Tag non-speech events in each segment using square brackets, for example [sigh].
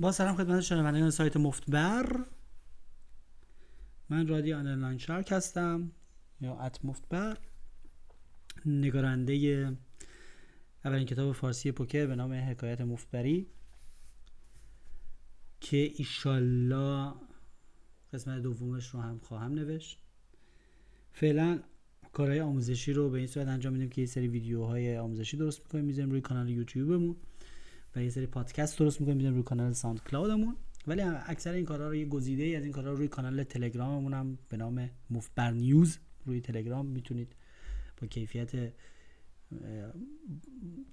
با سلام خدمت شنوندگان سایت مفتبر. من رادی آنلاین شارک هستم. یا ات مفتبر. نگارنده اولین کتاب فارسی پوکر به نام حکایت مفتبری. که ایشالله قسمت دومش رو هم خواهم نوشت. فعلا کارهای آموزشی رو به این صورت انجام میدیم که یه سری ویدیوهای آموزشی درست می‌کنیم می‌ذاریم روی کانال یوتیوبمون. و یه سری پادکست درست می‌کنیم می‌ذاریم روی کانال SoundCloud مون ولی اکثر این کارها رو یه گزیده ای از این کارها رو روی کانال تلگراممون هم به نام مفبر News روی تلگرام می‌تونید با کیفیت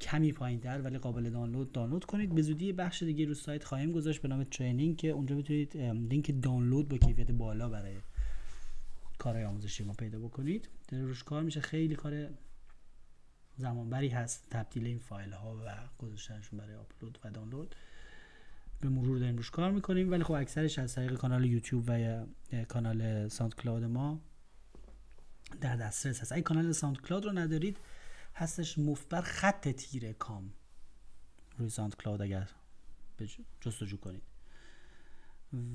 کمی پایین تر ولی قابل دانلود دانلود کنید. به زودی بخش دیگه رو سایت خواهیم گذاشت به نام training که اونجا می‌تونید لینک دانلود با کیفیت بالا برای کارهای آموزشی ما پیدا بکنید. در روش کار میشه. خیلی کار زمانبری هست تبدیل این فایل ها و گذاشتنشون برای آپلود و دانلود. به مرور داریم روش کار می‌کنیم ولی خب اکثرش از طریق کانال یوتیوب و کانال SoundCloud ما در دسترس هست. اگه کانال SoundCloud رو ندارید هستش مفبر خط تیره com. روی SoundCloud اگر جستجو کنید.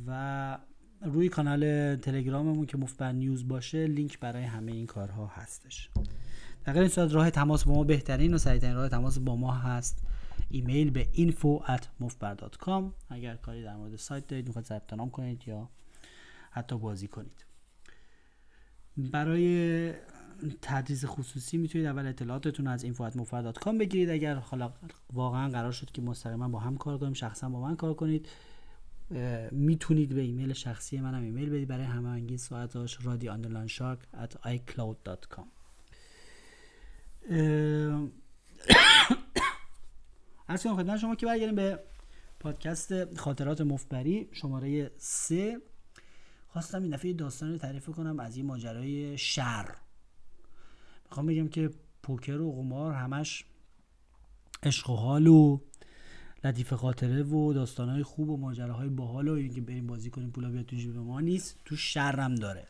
و روی کانال تلگراممون که مفبر News باشه لینک برای همه این کارها هستش. در غیر صورت راه تماس با ما بهترین و سریعترین راه تماس با ما هست. ایمیل به info at mufbar.com اگر کاری در مورد سایت دارید می‌خواید ثبت نام کنید یا حتی بازی کنید. برای تدریس خصوصی می‌تونید اول اطلاعاتتون از info@mufbar.com بگیرید. اگر حالا واقعا قرار شد که مستقیما با هم کار کنیم شخصا با من کار کنید می‌تونید به ایمیل شخصی منم ایمیل بدید. برای هماهنگی ساعتاش رادی underline shark at icloud.com عرض [coughs] کنم خدمت شما که برگردیم به پادکست خاطرات مفبری شماره سه. خواستم این دفعه داستان رو تعریف کنم از یه ماجرای شر. می‌خوام بگم که پوکر و قمار همش عشق و حال و لطیف خاطره و داستانهای خوب و ماجراهای باحال و اینکه بریم بازی کنیم پولا بیاد تو جیب ما نیست. تو شرم داره.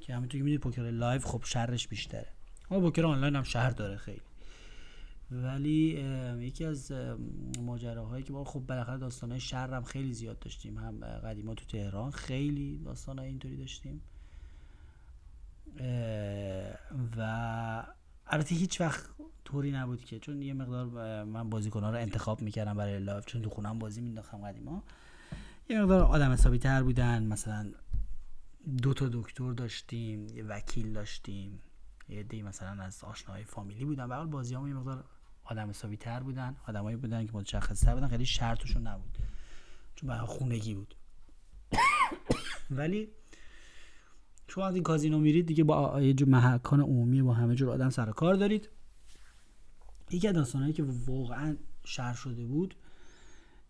که همونطور که می‌دونید پوکر live خب شرش بیشتره. اما پوکر آنلاین هم شر داره خیلی. ولی یکی از ماجراهایی که ما خب بالاخره داستانهای شر هم خیلی زیاد داشتیم. هم قدیما تو تهران خیلی داستانهای اینطوری داشتیم. و البته هیچ وقت طوری نبود که چون یه مقدار من بازیکن‌ها رو انتخاب می‌کردم برای live چون تو خونم بازی مینداختم قدیما. یه مقدار آدم حسابی تر بودن. مثلا دو تا دکتر داشتیم یه وکیل داشتیم. یه دی مثلا از آشناهای فامیلی بودن. به بازی هم یه مقدار آدم حسابی تر بودن. آدمایی بودن که متشخص تر بودن. خیلی شرطشون نبود. چون به خونگی بود. [coughs] ولی شما از این کازینو میرید دیگه با یه جو محکان عمومی با همه جور آدم سر کار دارید. یکی از که واقعا شهر شده بود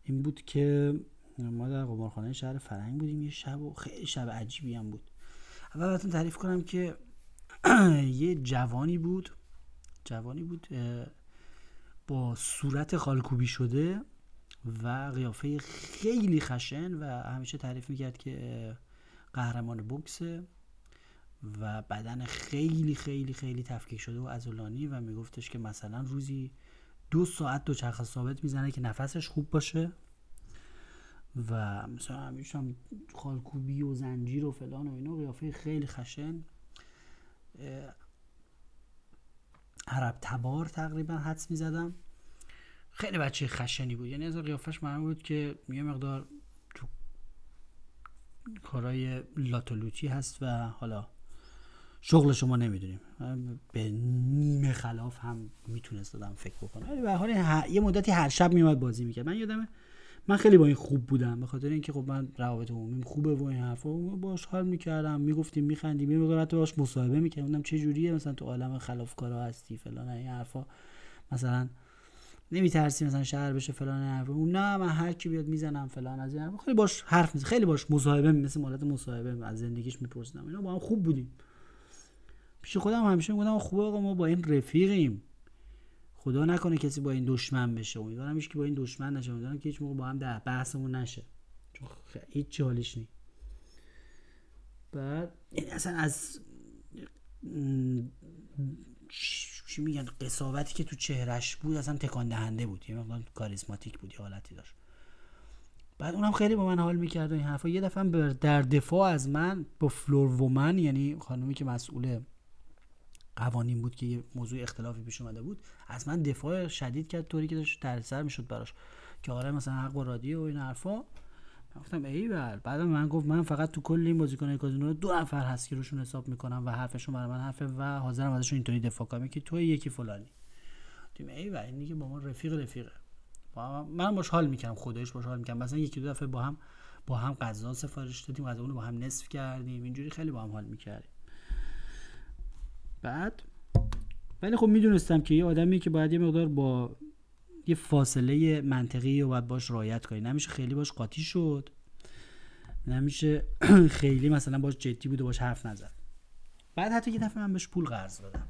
این بود که ما در قمارخانه شهر فرنگ بودیم. یه شب و خیلی شب عجیبی هم بود. اول براتون تعریف کنم که [clears throat] یه جوانی بود جوانی بود با صورت خالکوبی شده و قیافه خیلی خشن و همیشه تعریف می‌کرد که قهرمان بکسه و بدن خیلی خیلی خیلی تفکیک شده و ازولانی و میگفتش که مثلا روزی دو ساعت دو چرخ ثابت می‌زنه که نفسش خوب باشه و مثلا همیشه هم خالکوبی و زنجیر و فلان و اینا قیافه خیلی خشن. عرب تبار تقریبا حدس می‌زدم. خیلی بچه خشنی بود. یعنی از قیافش معلوم بود که یه مقدار تو کارهای لاتولوچی هست و حالا شغل شما نمی‌دونیم. به نیمه خلاف هم می‌تونست دادم فکر بکنم ولی به حال یه مدتی هر شب میومد بازی می‌کرد. من یادمه من خیلی با این خوب بودم به خاطر اینکه خب من روابط عمومیم خوبه و این حرفا باش حال می‌کردم می‌گفتیم میخندیم یه مقدار حتی باش مصاحبه می‌کردم چه جوریه مثلا تو عالم خلافکارا هستی فلان این حرفا. مثلا نمیترسی مثلا شهر بشه فلان حرفا. نه من هر کی بیاد می‌زنم فلان از این خیلی باش حرف می‌زنم خیلی باش مصاحبه مثل مالت مصاحبه از زندگیش میپرسیدم. اینا با هم خوب بودیم. پیش خودم همیشه می‌گفتم خوبه آقا ما با این رفیقیم. خدا نکنه کسی با این دشمن بشه. امیدوارم که با این دشمن نشه. امیدوارم که هیچ موقع با هم ده بحثمون نشه. چون هیچ حالش نی. بعد این اصلا از چی میگن؟ قصاوتی که تو چهرش بود اصلا تکان دهنده بود. یه مقدار کاریزماتیک بود یه حالتی داشت. بعد اونم خیلی با من حال می‌کرد و این حرفا. یه دفعه در دفاع از من با فلور وومن یعنی خانومی که مسئول قوانین بود که یه موضوع اختلافی پیش اومده بود از من دفاع شدید کرد طوری که داشت سر می‌شد براش. که آره مثلا حق با رادیو و این حرفا. گفتم ای بل بعد من گفت من فقط تو کل این بازیکن کازینو دو نفر هست که روشون حساب می‌کنم و حرفشون برای من حرفه و حاضرم ازشون اینطوری دفاع کنم. که تو یکی فلانی. گفتیم ای بل این دیگه با ما رفیق رفیقه با من باش حال می‌کنم خودش باش حال می‌کنم مثلا یکی دو دفعه با هم با هم غذا سفارش دادیم غذا رو با هم نصف کردیم. اینجوری خیلی با هم حال می‌کردیم. بعد ولی خب می‌دونستم که یه آدمی که باید یه مقدار با یه فاصله منطقی و باید باش رایت کنی. نمیشه خیلی باش قاطی شد نمیشه [clears throat] خیلی مثلا باش جدی بود و باش حرف نزد. بعد حتی یه دفعه من بهش پول قرض دادم.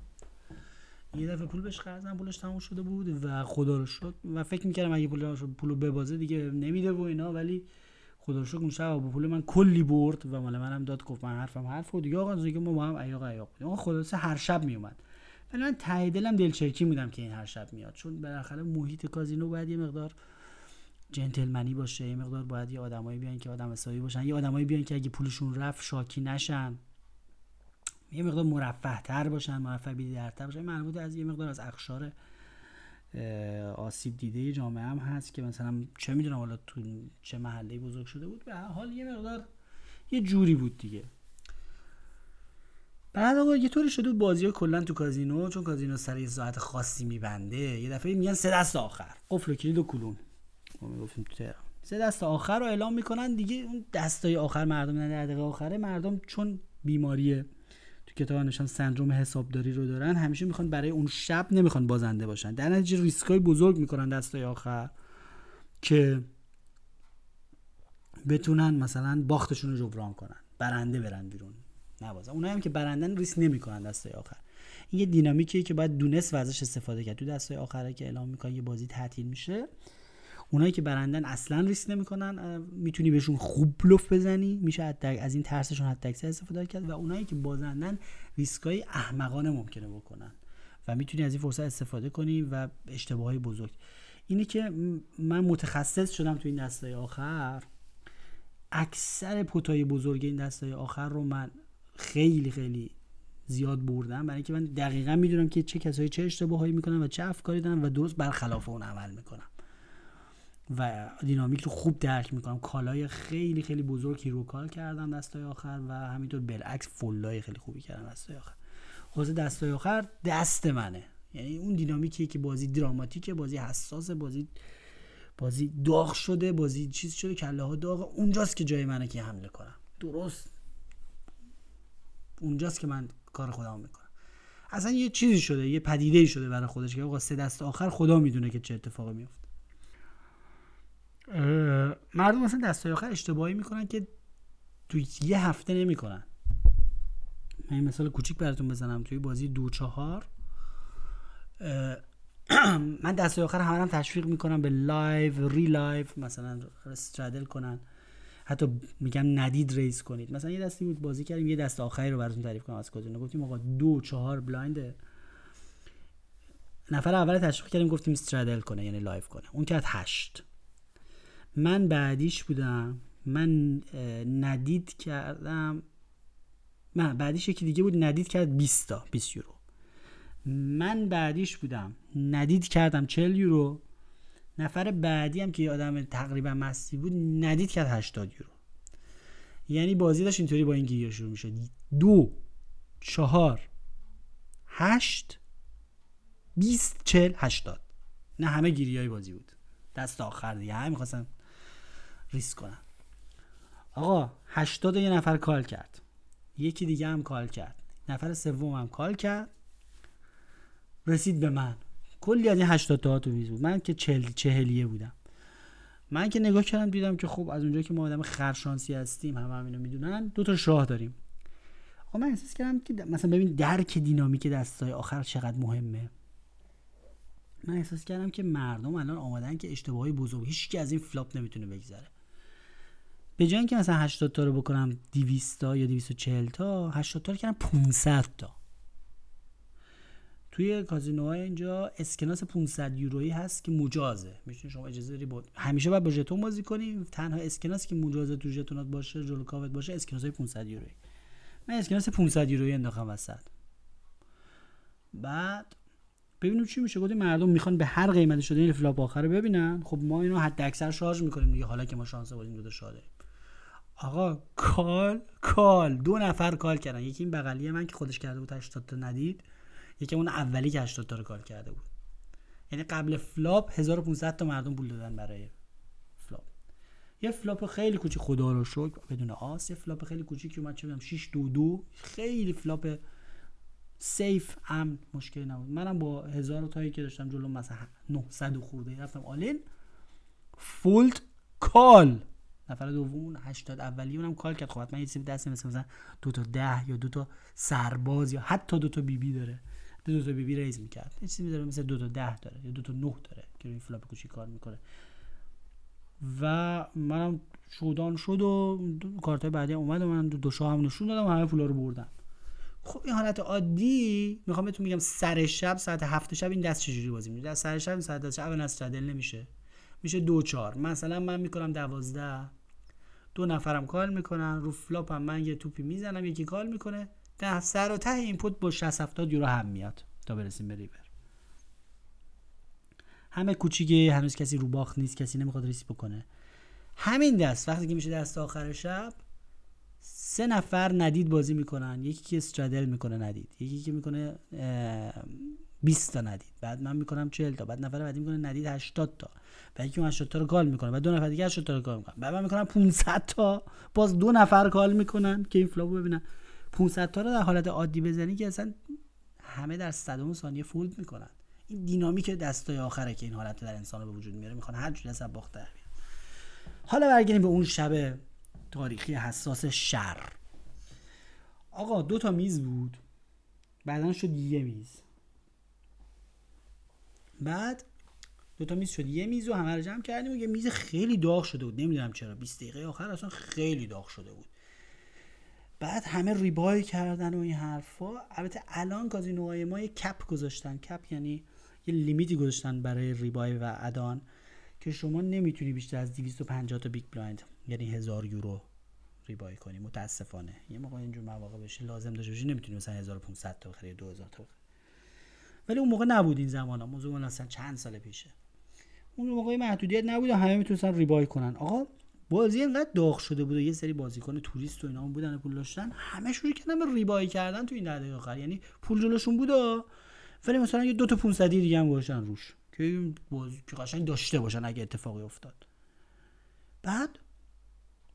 یه دفعه پول بهش قرض دادم پولش تموم شده بود و خدا رو شد و فکر می‌کردم اگه پول پولو ببازه دیگه نمیده و اینا ولی خدا شد اون شب پول من کلی برد و مال منم داد گفت من حرفم حرف و دیگه آقا دیگه ما با هم عیاق عیاق بودیم. آقا خلاصه هر شب میومد. ولی من ته دلم دلچرکی بودم که این هر شب میاد. چون بالاخره محیط کازینو باید یه مقدار جنتلمنی باشه یه مقدار باید یه آدمایی بیان که آدم حسابی باشن یه آدمایی بیان که اگه پولشون رفت شاکی نشن. یه مقدار مرفه تر باشن مرفه بیدرتر باشن. مربوط از یه مقدار از اخشار آسیب دیده جامعه هم هست که مثلا چه می‌دونم حالا تو چه محله بزرگ شده بود به حال یه مقدار یه جوری بود دیگه. بعد آقا یه طوری شده بازی ها کلا تو کازینو چون کازینو سر یه ساعت خاصی میبنده. یه دفعه میگن سه دست آخر. قفل و کلید و کلون. ما تو سه دست آخر رو اعلام می‌کنن دیگه اون دستای آخر مردم نه دقیقه آخره مردم چون بیماریه. تو کتاب نشان سندروم حسابداری رو دارن. همیشه می‌خوان برای اون شب نمی‌خوان بازنده باشن. در نتیجه ریسکای بزرگ می‌کنن دستای آخر که بتونن مثلا باختشون رو جبران کنن. برنده برن بیرون. نبازن اونایی هم که برندن ریسک نمی‌کنن دستای آخر. این یه دینامیکیه که باید دونست و ازش استفاده کرد. تو دستای آخره که اعلام می‌کنن یه بازی تعطیل میشه. اونایی که برندن اصلا ریسک نمی‌کنن می‌تونی بهشون خوب بلوف بزنی میشه از این ترسشون حتی اکثر استفاده کرد و اونایی که بازندن ریسکای احمقانه ممکنه بکنن و می‌تونی از این فرصت استفاده کنی و اشتباهی بزرگ. اینه که من متخصص شدم تو این دستای آخر اکثر پوتای بزرگ این دستای آخر رو من خیلی خیلی زیاد بردم. برای اینکه من دقیقا می‌دونم که چه کسایی چه اشتباهایی می‌کنن و چه افکاری دارن و درست برخلاف اون عمل می‌کنم و دینامیک رو خوب درک می‌کنم. کالای خیلی خیلی بزرگی رو کال کردم دستای آخر و همینطور بالعکس فولای خیلی خوبی کردم دستای آخر. خلاص دستای آخر دست منه. یعنی اون دینامیکی که بازی دراماتیکه بازی حساس بازی بازی داغ شده بازی چیز شده کله ها داغ اونجاست که جای منه که حمله کنم درست. اونجاست که من کار خودم می‌کنم. اصلا یه چیزی شده یه پدیده شده برای خودش که آقا سه دست آخر خدا می‌دونه که چه اتفاقی میفته مردم مثلا دستای آخر اشتباهی می‌کنن که تو یه هفته نمی‌کنن. من این مثال کوچیک براتون بزنم. توی بازی دو چهار [clears throat] من دستای آخر همه تشویق می‌کنم به live re-live مثلا straddle کنن. حتی میگم ندید raise کنید. مثلا یه دستی بود بازی کردیم یه دست آخری رو براتون تعریف کنم از کازینو گفتیم آقا دو چهار blind. نفر اول تشویق کردیم گفتیم straddle کنه یعنی live کنه. اون کرد هشت. من بعدیش بودم. من ندید کردم. من بعدیش یکی دیگه بود ندید کرد 20 تا 20 یورو. من بعدیش بودم. ندید کردم 40 یورو. نفر بعدی هم که آدم تقریبا مستی بود ندید کرد 80 یورو. یعنی بازی داشت اینطوری با این گیری شروع می‌شد. دو چهار هشت بیست چل هشتاد. نه همه گیری های بازی بود. دست آخر دیگه. همه می‌خواستن ریسک کنن آقا هشتاد یه نفر کال کرد. یکی دیگه هم کال کرد. نفر سوم هم کال کرد. رسید به من. کلی از این 80 تا تو میز بود. من که چهل چهلیه بودم. من که نگاه کردم دیدم که خب از اونجا که ما آدم خرشانسی هستیم همه هم اینو می‌دونن دو تا شاه داریم. آقا من احساس کردم که مثلا ببین درک دینامیک دستای آخر چقدر مهمه. من احساس کردم که مردم الان آمادن که اشتباهی بزرگ هیچ از این flop نمی‌تونه بگذره. به جای اینکه مثلا 80 تا رو بکنم 200 تا یا 240 تا 80 تا رو کردم 500 تا. توی کازینوهای اینجا اسکناس 500 یورویی هست که مجازه. می‌تونی شما اجازه داری با همیشه باید با ژتون بازی کنی. تنها اسکناسی که مجازه تو ژتونات باشه جلو کاوت باشه اسکناس های 500 یورویی. من اسکناس 500 یورویی انداختم وسط. بعد ببینیم چی میشه. گفتیم مردم می‌خوان به هر قیمتی شده این flop آخر ببینن. خب ما اینو حد اکثر شارژ می‌کنیم دیگه. حالا که ما شانس آوردیم دو تا شاده آقا call call. دو نفر call کردن. یکی این بغلی من که خودش کرده بود 80 تا ندید. یکی اون اولی که 80 تا رو call کرده بود. یعنی قبل flop 1500 تا مردم پول دادن برای flop. یه flop خیلی کوچیک خدا رو شکر بدون آس. یه flop خیلی کوچیکی اومد چه 6 دو دو. خیلی flop safe امن. مشکلی نبود. منم با هزار تایی که داشتم جلو مثلا 900 خورده رفتم all-in fold call. نفر دوم 80 اولی اونم call کرد. خب حتما یه چیزی دست مثل مثلا دو تا ده یا دو تا سرباز یا حتی دو تا بی بی داره. دو, تا بی بی raise می‌کرد. یه چیزی داره مثل دو تا ده داره یا دو تا نه داره که روی flop کوچیک کار می‌کنه. و منم showdown شد و کارت بعدی اومد و من دو, دو هم نشون دادم و همه پولا رو بردم. خب این حالت عادی. می‌خوام بهتون میگم سر شب ساعت هفت شب این دست چجوری بازی میشه در سر شب ساعت دست شب نصر نمیشه. میشه دو چهار. مثلا من می‌کنم دوازده. دو نفرم call می‌کنن رو flop م من یه توپی می‌زنم یکی call می‌کنه. در سر و ته این pot با 60 70 یورو هم میاد تا برسیم به ریور. همه کوچیکه هنوز کسی رو باخت نیست کسی نمی‌خواد raise ی بکنه. همین دست وقتی که میشه دست آخر شب سه نفر ندید بازی می‌کنن. یکی که straddle می‌کنه ندید. یکی که می‌کنه 20 تا ندید. بعد من می‌کنم 40 تا. بعد نفر بعدی می‌کنه ندید 80 تا. بعد یکی 80 تا رو call می‌کنه. بعد دو نفر دیگه 80 تا رو call می‌کنن. بعد من می‌کنم 500 تا. باز دو نفر call می‌کنن که این flop و ببینن. 500 تا رو در حالت عادی بزنی که اصلا همه در صدم ثانیه fold می‌کنن. این دینامیک دستای آخره که این حالت در انسان به وجود میاره می‌خوان هر جوری از باخت در حالا برگردیم به اون شب تاریخی حساس شر. آقا دو تا میز بود. بعدا شد یه میز. بعد دو تا میز شد. یه میز رو همه رو جمع کردیم و یه میز خیلی داغ شده بود. نمی‌دونم چرا. 20 دقیقه آخر اصلا خیلی داغ شده بود. بعد همه ریبای کردن و این حرفا. البته الان کازینوهای ما یه کپ گذاشتن. کپ یعنی یه limit ی گذاشتن برای rebuy و add-on که شما نمی‌تونی بیشتر از 250 تا big blind یعنی هزار یورو rebuy کنی. متاسفانه. یه موقع اینجور مواقع بشه لازم داشته باشی. نمی‌تونی مثلا 1500 تا بخری 2000 تا بخری. ولی اون موقع نبود این زمان ها. موضوع مثلا چند سال پیشه. اون موقع محدودیت نبود و همه می‌تونستن rebuy کنن. آقا بازی اینقدر داغ شده بود و یه سری بازیکن توریست و اینا بودن پول داشتن. همه شروع کردن rebuy کردن تو این دقیقه آخر. یعنی پول جلوشون بود ولی مثلا یه دو تا 500 دیگه هم گذاشتن روش که بازی که قشنگ داشته باشن اگه اتفاقی افتاد. بعد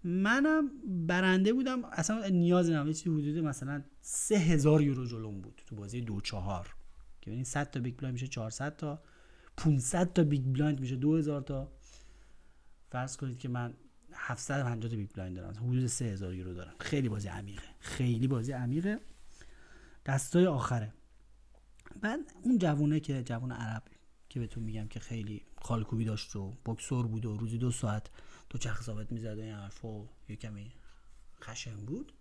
منم برنده بودم. اصلا نیاز ندارم چیزی حدود مثلا سه هزار یورو جلوم بود تو بازی دو چهار. که ببینید 100 تا big blind میشه 400 تا. 500 تا big blind میشه 2000 تا. فرض کنید که من 750 تا big blind دارم. حدود 3000 یورو دارم. خیلی بازی عمیقه. خیلی بازی عمیقه. دستای آخره. بعد اون جوونه که جوون عرب که بهتون میگم که خیلی خالکوبی داشت و بکسور بود و روزی دو ساعت دو چرخ ثابت می‌زد و این حرفا یه کمی خشن بود.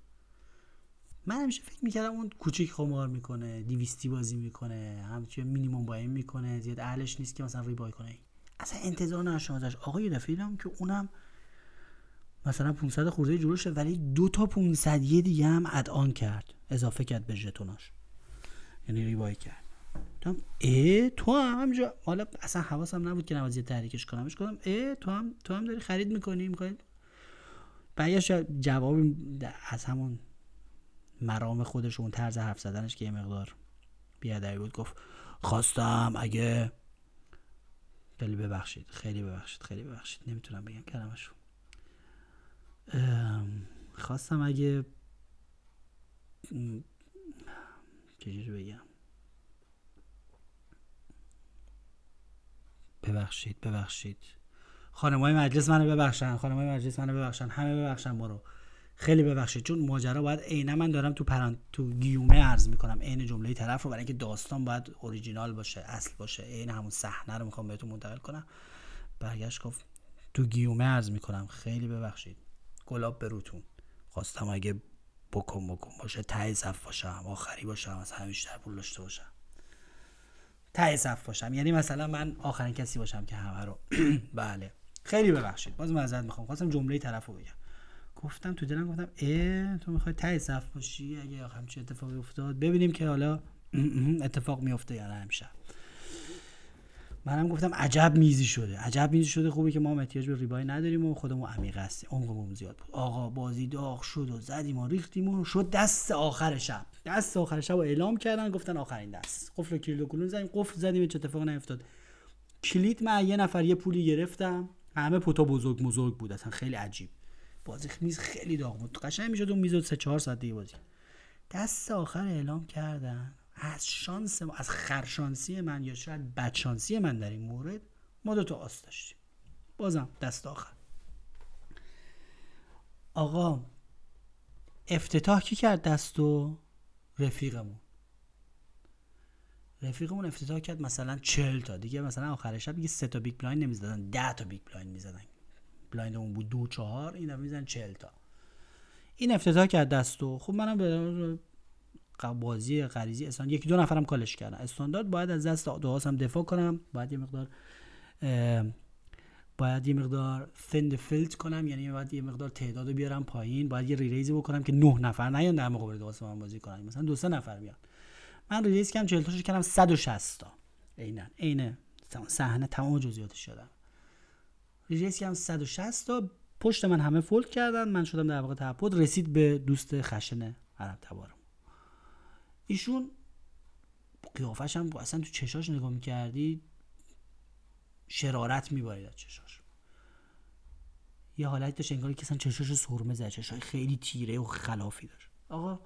من همیشه فکر می‌کردم اون کوچیک خمار می‌کنه دیویستی بازی می‌کنه همچنین مینیمم بایم می‌کنه زیاد اهلش نیست که مثلا ریبای کنه. اصلا انتظار نداشتم ازش. آقا یه دفعه دیدم که اونم مثلا 500 خورده جلوشه ولی دو تا 500 یه دیگه هم ادآن کرد. اضافه کرد به ژتوناش. یعنی ریبای کرد. گفتم ای تو هم حالا اصلا حواسم نبود که نوازی تحریکش کنمش کنم ای تو هم تو هم داری خرید می‌کنی؟ می‌خوای؟ بعدش جواب از همون مرام خودش اون طرز حرف زدنش که یه مقدار بیادبی بود. گفت خواستم اگه خیلی ببخشید خیلی ببخشید خیلی ببخشید. نمی‌تونم بگم کلمشو خواستم اگه چجوری بگم؟ ببخشید ببخشید. خانمای مجلس منو ببخشن خانمای مجلس منو ببخشن همه ببخشن ما رو خیلی ببخشید چون ماجرا باید عینا من دارم تو پران تو گیومه عرض می‌کنم عین جمله طرف رو برای اینکه داستان باید اوریجینال باشه اصل باشه. عین همون صحنه رو می‌خوام بهتون منتقل کنم. برگشت گفت تو گیومه عرض می‌کنم. خیلی ببخشید. گلاب به روتون. خواستم اگه بکن بکن باشه ته صف باشم آخری باشم از همیشه پول داشته باشم. ته صف باشم. یعنی مثلا من آخرین کسی باشم که همه رو [clears throat] بله. خیلی ببخشید. باز معذرت می‌خوام. خواستم جمله طرفو بگم. گفتم تو دلم گفتم اه تو می‌خوای ته صف باشی؟ اگه همچین اتفاقی افتاد ببینیم که حالا اتفاق میفته یا نه امشب. منم گفتم عجب میزی شده. عجب میزی شده. خوبه که ما هم احتیاج به ریبای نداریم و خودمون عمیق هستیم. عمقمون زیاد بود. آقا بازی داغ شد و زدیم و ریختیم و شد دست آخر شب. دست آخر شب رو اعلام کردن گفتن آخرین دست. قفل و کلید و کلون زدیم. قفل زدیم چه اتفاقی نیفتاد. کلید من یه نفر یه پولی گرفتم. همه پوتا بزرگ بزرگ بود. اصلا خیلی عجیب. بازی میز خیلی داغ بود. قشنگ می‌شد اون میز 3 4 ساعت دیگه بازی دست آخر اعلام کردن. از شانس از خرشانسی من یا شاید بدشانسی من در این مورد ما دو تا آس داشتیم. بازم دست آخر. آقا افتتاح کی کرد دستو رفیقمون؟ رفیقمون افتتاح کرد مثلا چل تا. دیگه مثلا آخر شب دیگه سه تا big blind نمی‌زدن. ده تا big blind می‌زدن. blind مون بود دو چهار این دفعه می‌زنن چل تا. این افتتاح کرد دستو خب منم به بازی غریزی استان یکی دو نفرم کالش کردن. استاندارد باید از دست هم دفاع کنم باید یه مقدار باید یه مقدار فند فیلت کنم یعنی باید یه مقدار تعداد بیارم پایین باید یه ریریزی بکنم که نه نفر نیان در مقابل دوست من بازی کنن. مثلا دو سه نفر بیان. من ریلیز کردم 40 تاشو کردم 160 تا. عینا. عین صحنه تمام جزئیاتش شدم. ریلیز کردم 160 تا پشت من همه فولد کردن. من شدم در واقع تپود رسید به دوست خشن عرب تبارم. ایشون قیافش هم اصلا تو چشاش نگاه می‌کردی شرارت میبارید از چشاش. یه حالت داشت انگاری که اصلا چشاش سرمه زد. چشاش خیلی تیره و خلافی داشت. آقا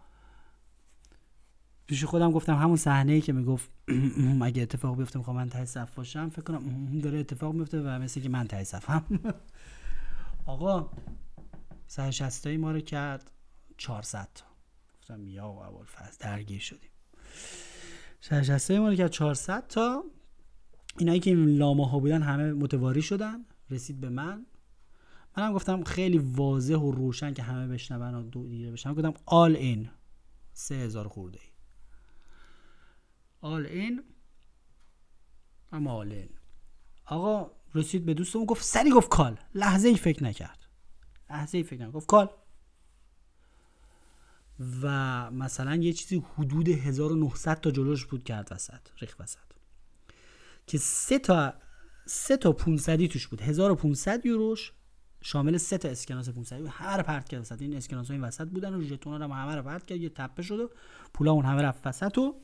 پیش خودم گفتم همون صحنه ای که می‌گفت [clears throat] اگه اتفاق بیفته می‌خوام من ته صف باشم فکر کنم داره اتفاق میفته و مثل که من ته صفم. [laughs] آقا سر ما رو کرد 400 تا. گفتم یا اول فاز درگیر شدیم. سر ما رو کرد 400 تا. اینایی که این لامه ها بودن همه متواری شدن. رسید به من. منم گفتم خیلی واضح و روشن که همه بشنون و دو دیگه بشنون. گفتم آل این سه هزار خورده ای. آل این اما آل این. آقا رسید به دوستمون گفت سری گفت کال. لحظه ای فکر نکرد. لحظه ای فکر نکرد. گفت کال. و مثلا یه چیزی حدود 1900 تا جلوش بود کرد وسط ریخ وسط. که سه تا سه تا 500 توش بود. 1500 یوروش شامل سه تا اسکناس 500 همه رو پرت کرد وسط این اسکناس ها این وسط بودن و ژتونا رو همه رو پرت کرد یه تپه شد و پولا اون همه رفت وسط و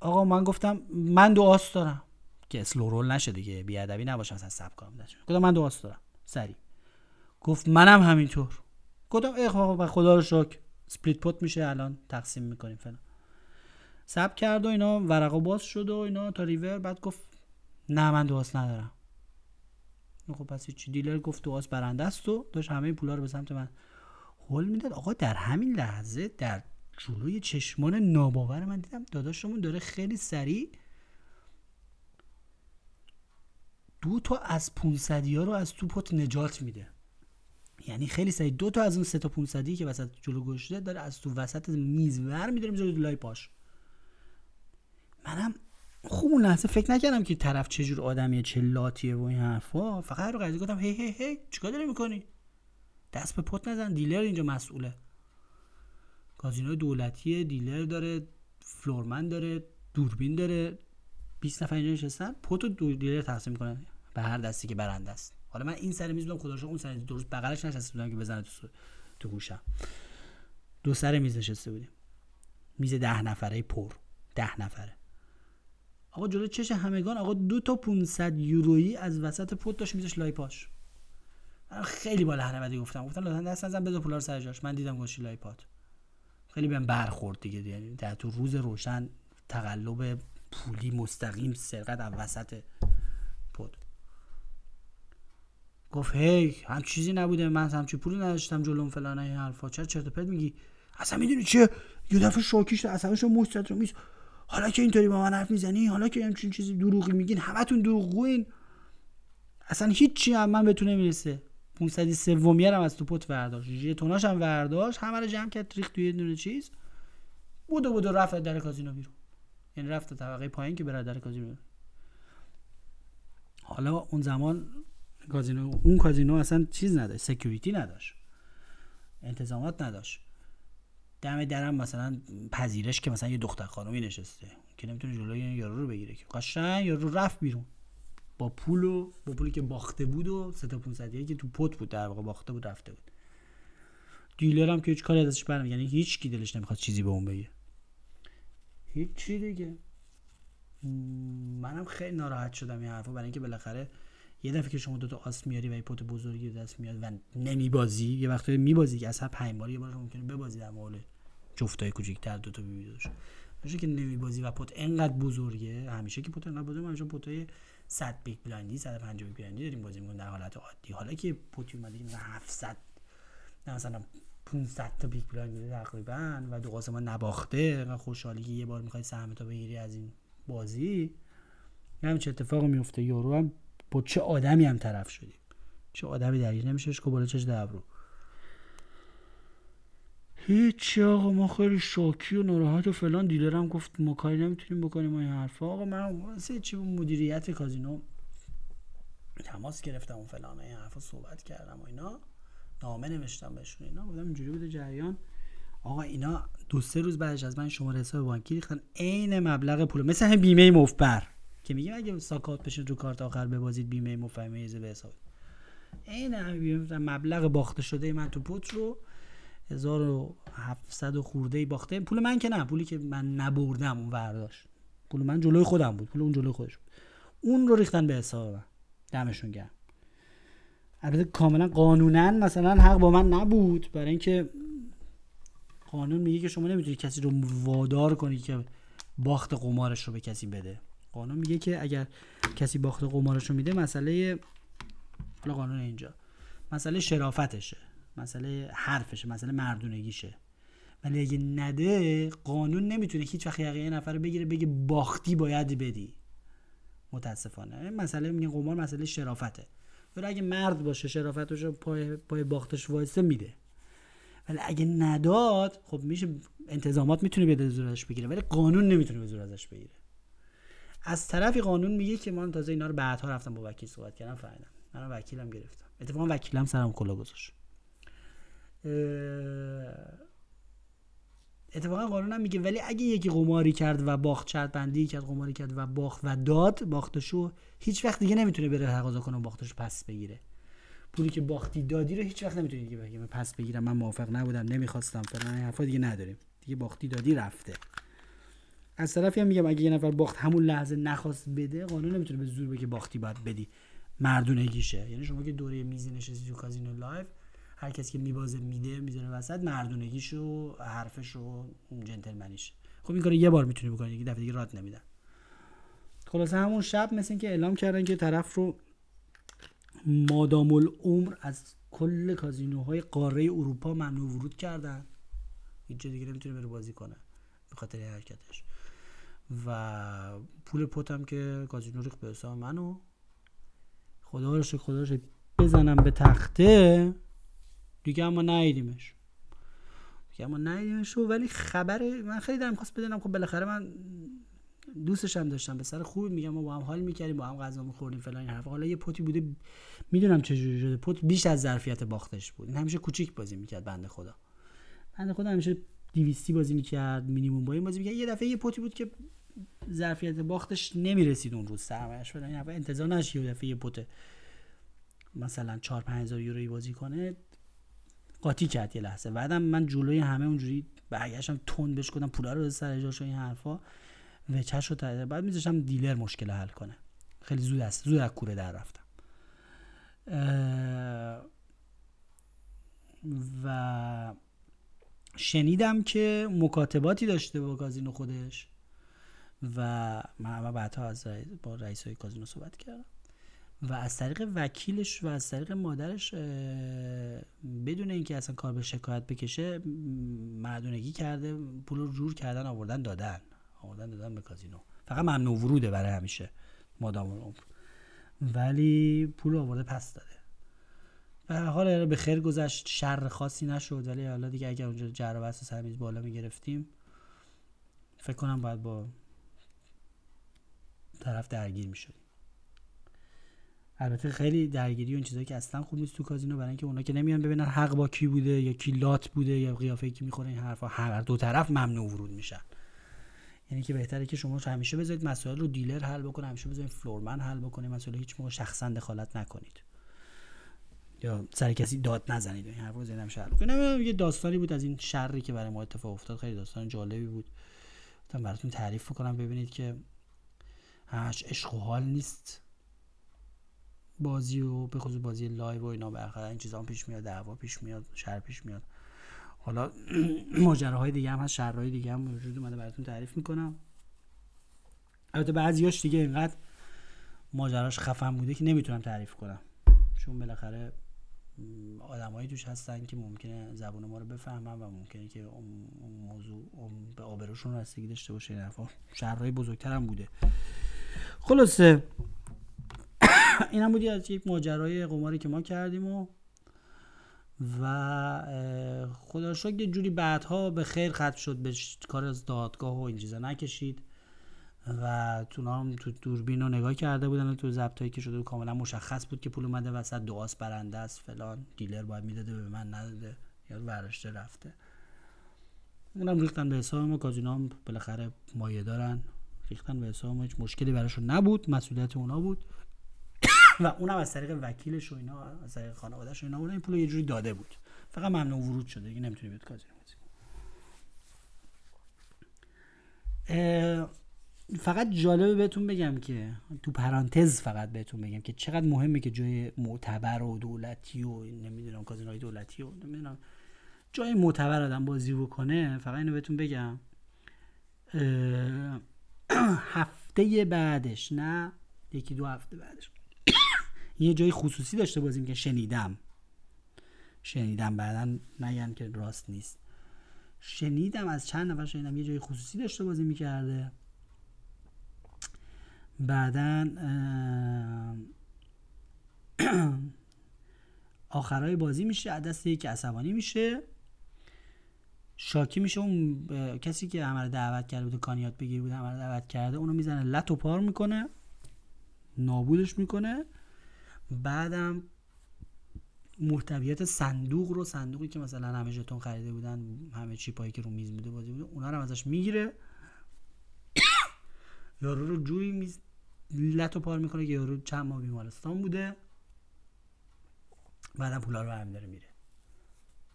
آقا من گفتم من دو آس دارم. که slow roll نشه دیگه بیادبی نباشه مثلا صبر کنم گفتم من دو آس دارم. سری. گفت منم همینطور. گفتم ای خب خدا رو شکر. split pot میشه الان تقسیم می‌کنیم فلان. صبر کرد و اینا ورقا باز شد و اینا تا ریور. بعد گفت نه من دو آس ندارم. خب پس چی dealer گفت دو آس برنده است و داشت همه پولا رو به سمت من هول می‌داد. آقا در همین لحظه در جلوی چشمان ناباور من دیدم. داداشمون داره خیلی سریع دو تا از 500 ها رو از تو پت نجات میده. یعنی خیلی سریع. دو تا از اون سه تا 500 که وسط جلو گشته داره از تو وسط میز ور میداره می‌ذاره لای پاش. منم خوب اون لحظه فکر نکردم که طرف چجور آدمیه چه لاتیه و این حرفا. فقط رو قضیه گفتم هی هی هی چیکار داری می‌کنی؟ دست به پت نزن دیلر اینجا مسئوله. کازینو دولتی دیلر داره فلورمن داره دوربین داره. 20 نفر اینجا نشستن. پت و دیلر تقسیم کنن به هر دستی که برنده است. حالا من این سر میز بودم خدا اون سر درست بغلش نشسته بودم که بزنه تو تو گوشم. دو سر میز نشسته بودیم. میز ده نفره پر. ده نفره. آقا جلو چش همگان آقا دو تا 500 یورویی از وسط پوت داشت میذاش لای پاش. خیلی بالا هنبدی گفتم. گفتم لطفا دست نزن بذار پولا رو سر جاش. من دیدم گوشی لای پات. خیلی بهم برخورد دیگه. یعنی در تو روز روشن تقلب پولی مستقیم سرقت از وسط پود گفت هی هم چیزی نبوده. من هم چی پولی نداشتم جلوم فلان این حرفا. چرا چرت پرت میگی؟ اصلا می‌دونی چه یه دفعه شوکیش اصلا مشت رو میز حالا که اینطوری با من حرف می‌زنی حالا که همچین چیزی دروغی میگین همتون دروغگوین. اصلا هیچی هم من بهتون نمی‌رسه. 500 سومی هم از تو پت برداشت ژتوناش هم برداشت همه رو جمع کرد ریخت توی دونه چیز. بودو بودو رفت در کازینو بیرون. یعنی رفت طبقه پایین که برادر کازینو حالا اون زمان کازینو اون کازینو اصلا چیز نداشت سکیوریتی نداشت. انتظامات نداشت. دم درم مثلا پذیرش که مثلا یه دختر خانومی نشسته. که نمی‌تونه جلوی یارو رو بگیره که. قشنگ یارو رفت بیرون. با پول و با پولی که باخته بود و سه تا 500 که تو پت بود در واقع باخته بود رفته بود. دیلر هم که هیچ کاری ازش برنمیاد یعنی هیچ کی دلش نمی‌خواد چیزی به اون بگه. هیچ چی دیگه. منم خیلی ناراحت شدم این حرفا برای اینکه بالاخره یه دفعه که شما دوتا آس میاری و یه پوت بزرگی دست میاد و نمیبازی یه وقتی میبازی که اصلا پنج بار یه بار ممکنه ببازی در مقابل جفتای کوچیک‌تر دوتا بیبی باشه که نمیبازی و pot انقدر بزرگه. همیشه که pot انقدر بزرگه. همیشه pot ای 100 big blind ی 150 big blind ی داریم بازی می‌کنیم در حالت عادی. حالا که pot ی اومده که 700 مثلا 500 تا big blind تقریبا و دو آسم نباخته خوشحالی که یه بار می‌خوای سهم تا بگیری از این بازی همین چه اتفاقی میفته یارو هم با چه آدمی هم طرف شدیم؟ چه آدمی درگیر نمیشه که بالا چش هیچ آقا ما خیلی شاکی و ناراحت و فلان دیلرم گفت ما کاری نمی‌تونیم بکنیم این حرفا. آقا من واسه چی مدیریت کازینو تماس گرفتم و فلان این حرفا صحبت کردم و اینا؟ نامه نوشتم بهشون اینا. بودم اینجوری بوده جریان. آقا اینا دو سه روز بعدش از من شماره حساب بانکی ریختن. عین مبلغ پول. مثل همین بیمه مفبر. که میگه اگه ساکات بشین رو کارت آخر ببازید بیمه مفهمه به حساب. عین همین مبلغ باخته شده من تو پوت رو 1700 خورده ای باخته. پول من که نه پولی که من نبردم اون برداشت پول من جلوی خودم بود پول اون جلوی خودش بود. اون رو ریختن به حساب من. دمشون گرم. البته کاملا قانونا مثلا حق با من نبود. برای اینکه قانون میگه که شما نمی‌تونید کسی رو وادار کنی که باخت قمارش رو به کسی بده. قانون میگه که اگر کسی باخت قمارش رو میده مسئله قانون اینجا. مسئله شرافتشه. مسئله حرفشه مسئله مردونگیشه. ولی اگه نده قانون نمی‌تونه هیچ وقت یه نفر بگیره بگه باختی باید بدی. متاسفانه. مسئله میگه قمار مسئله شرافته. ولی اگه مرد باشه شرافتش پای پای باختش وایسه میده. ولی اگه نداد خب میشه انتظامات می‌تونه به زور ازش بگیره ولی قانون نمی‌تونه به زور ازش بگیره. از طرفی قانون میگه که من تازه اینا رو بعدها رفتم با وکیل صحبت کردم فهمیدم. من وکیلم گرفتم. اتفاقا وکیلم سرم کلا گذاشت. اتفاقا قانون هم میگه ولی اگه یکی قماری کرد و باخت شرط بندی کرد قماری کرد و باخت و داد باختشو هیچ وقت دیگه نمی‌تونه بره تقاضا کنه باختشو پس بگیره. پولی که باختی دادی رو هیچ وقت نمی‌تونی دیگه بگی پس بگیرم من موافق نبودم نمی‌خواستم فلان حرفا دیگه نداریم. دیگه باختی دادی رفته. از طرفی هم میگم اگه یه نفر باخت همون لحظه نخواست بده قانون نمی‌تونه به زور بگه باختی باید بدی. مردونگیشه. یعنی شما که دور میزی نشستی تو کازینو live هر کسی که میبازه میده می‌ذاره وسط مردونگیش و حرفش و جنتلمنیش. خب این کارو یه بار می‌تونی بکنی دیگه دفعه دیگه رات نمیدن. خلاصه همون شب مثل اینکه اعلام کردن که طرف رو مادام العمر از کل کازینوهای قاره اروپا ممنوع ورود کردن. هیچ دیگه نمی‌تونه بره بازی کنه به خاطر حرکتش. و پول پتم که کازینو ریخت به حساب منو. خدا رو خدا رو بزنم به تخته. دیگه اما ندیدیمش. دیگه اما ندیدیمش ولی خبر من خیلی دارم خواست بدونم. خب بالاخره من دوستش هم داشتم به سر خوبی میگم ما با هم حال می‌کردیم با هم غذا میخوردیم فلان حرف حالا یه پوتی بوده می‌دونم چه جوری شده. پوت بیش از ظرفیت باختش بود. این همیشه کوچیک بازی می‌کرد بنده خدا. بنده خدا همیشه دیویستی بازی می‌کرد مینیمم با این بازی می‌کرد. یه دفعه یه پوتی بود که ظرفیت باختش نمی‌رسید اون روز. سرمایش بدن این انتظار نشه یه دفعه یه پوت مثلا 4 5000 یورویی بازی کنه. قاطی کرد یه لحظه. بعدم من جلوی همه اونجوری برگشتم تون بهش گفتم پولا رو سر جاش این حرفا. وچش رو تایید بعد میذاشتم دیلر مشکل حل کنه. خیلی زود است زود از کوره در رفتم. و شنیدم که مکاتباتی داشته با کازینو خودش و من بعدها از با رئیس های کازینو صحبت کردم. و از طریق وکیلش و از طریق مادرش بدون اینکه اصلا کار به شکایت بکشه مردونگی کرده پول رو جور کردن آوردن دادن. آوردن دادن به کازینو. فقط ممنوع وروده برای همیشه مادام العمر ولی پول آورده پس داده. و حال به خیر گذشت. شر خاصی نشد. ولی حالا دیگه اگر اونجا جر و بحث سرمیز بالا می‌گرفتیم فکر کنم باید با طرف درگیر می‌شد البته خیلی درگیری و این چیزایی که اصلا خوب نیست تو کازینو برای اینکه اونا که نمیان ببینن حق با کی بوده یا کی لات بوده یا قیافه کی می‌خوره این حرفا هر دو طرف ممنوع ورود میشن. یعنی که بهتره که شما همیشه بذارید مسائل رو دیلر حل بکنه همیشه بذارید فلورمن حل بکنه مسئله هیچ موقع شخصا دخالت نکنید. یا سر کسی داد نزنید. این حرفو زدم شروع کنم یه داستانی بود از این شری که برای ما اتفاق افتاد. خیلی داستان جالبی بود. براتون تعریف کنم ببینید که همش عشق و حال نیست. بازی و به خصوص بازی live و اینا برخلاف این چیزا پیش میاد دعوا پیش میاد شر پیش میاد. حالا [clears throat] ماجراهای دیگه هم هست شرهای دیگه هم وجود اومده براتون تعریف می‌کنم. البته بعضیاش دیگه اینقدر ماجراش خفن بوده که نمی‌تونم تعریف کنم. چون بالاخره آدمایی توش هستن که ممکنه زبون ما رو بفهمن و ممکنه که اون موضوع به آبروشون رسیدگی داشته باشه این شرهای بزرگتر هم بوده. خلاصه [coughs] این هم بودی از یک ماجرای قماری که ما کردیم و و خدا یه جوری بعدها به خیر ختم شد به کار از دادگاه و این چیزا نکشید. و تو هم تو دوربین رو نگاه کرده بودن و تو ضبطایی که شده و کاملا مشخص بود که پول اومده وسط دعاست برنده است فلان. دیلر باید می‌داده به من نداده. یا ورشته رفته. اونم ریختن به حساب ما کازینا هم بالاخره مایه دارن. ریختن به حساب ما هیچ مشکلی براشون نبود. مسئولیت اونا بود. و اونم از طریق وکیلش و اینا از طریق خانوادهش و اینا اون این پول یه جوری داده بود. فقط ممنوع ورود شده دیگه نمی‌تونی بیاد کازینو فقط جالبه بهتون بگم که تو پرانتز فقط بهتون بگم که چقدر مهمه که جای معتبر و دولتی و نمی‌دونم کازینوهای دولتی و نمی‌دونم جای معتبر آدم بازی بکنه فقط اینو بهتون بگم. [clears throat] هفته بعدش نه یکی دو هفته بعدش. یه جای خصوصی داشته بازی که شنیدم. شنیدم بعدا نگن که راست نیست. شنیدم از چند نفر شنیدم یه جای خصوصی داشته بازی می‌کرده. بعدا [clears throat] آخرای بازی میشه دست یکی عصبانی میشه. شاکی میشه اون کسی که همه دعوت کرده بوده کانیات بگیر بوده همه دعوت کرده اونو می‌زنه لط و پار می‌کنه. نابودش می‌کنه. بعدم محتویات صندوق رو صندوقی که مثلا همه ژتون خریده بودن همه چیپایی که رو میز بوده بازی بوده اونا رو ازش می‌گیره. [coughs] یارو رو جوری میز لط و پار می‌کنه که یارو چند ماه بیمارستان بوده. بعدم پولا رو هم داره میره.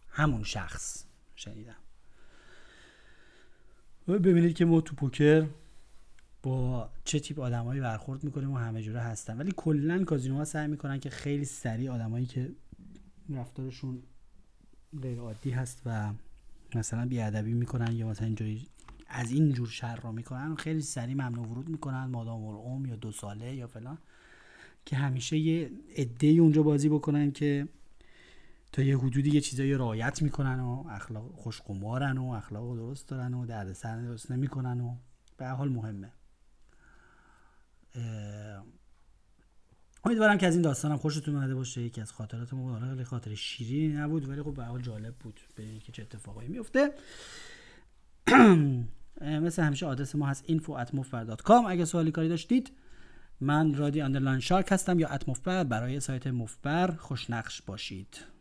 همون شخص شنیدم. ببینید که ما تو پوکر با چه تیپ آدمایی برخورد می‌کنیم و همه جوره هستن. ولی کلا کازینوها سعی می‌کنن که خیلی سریع آدمایی که رفتارشون غیر عادی هست و مثلا بیادبی می‌کنن یا مثلا اینجوری از این جور شر را می‌کنن خیلی سریع ممنوع ورود می‌کنن مادام العمر یا دو ساله یا فلان که همیشه یه عده اونجا بازی بکنن که تا یه حدودی یه چیزایی رعایت می‌کنن و اخلاق خوشقمارن و اخلاق درست دارن و دردسر درست نمی‌کنن و به حال مهمه. امیدوارم که از این داستانم خوشتون اومده باشه. یکی از خاطرات ما خیلی خاطر شیرینی نبود ولی خب به حال جالب بود به اینکه چه اتفاقایی میفته. [clears throat] مثل همیشه آدرس ما هست info at اگه سوالی کاری داشتید من رادی underline shark هستم یا at برای سایت مفت بر خوشنقش باشید.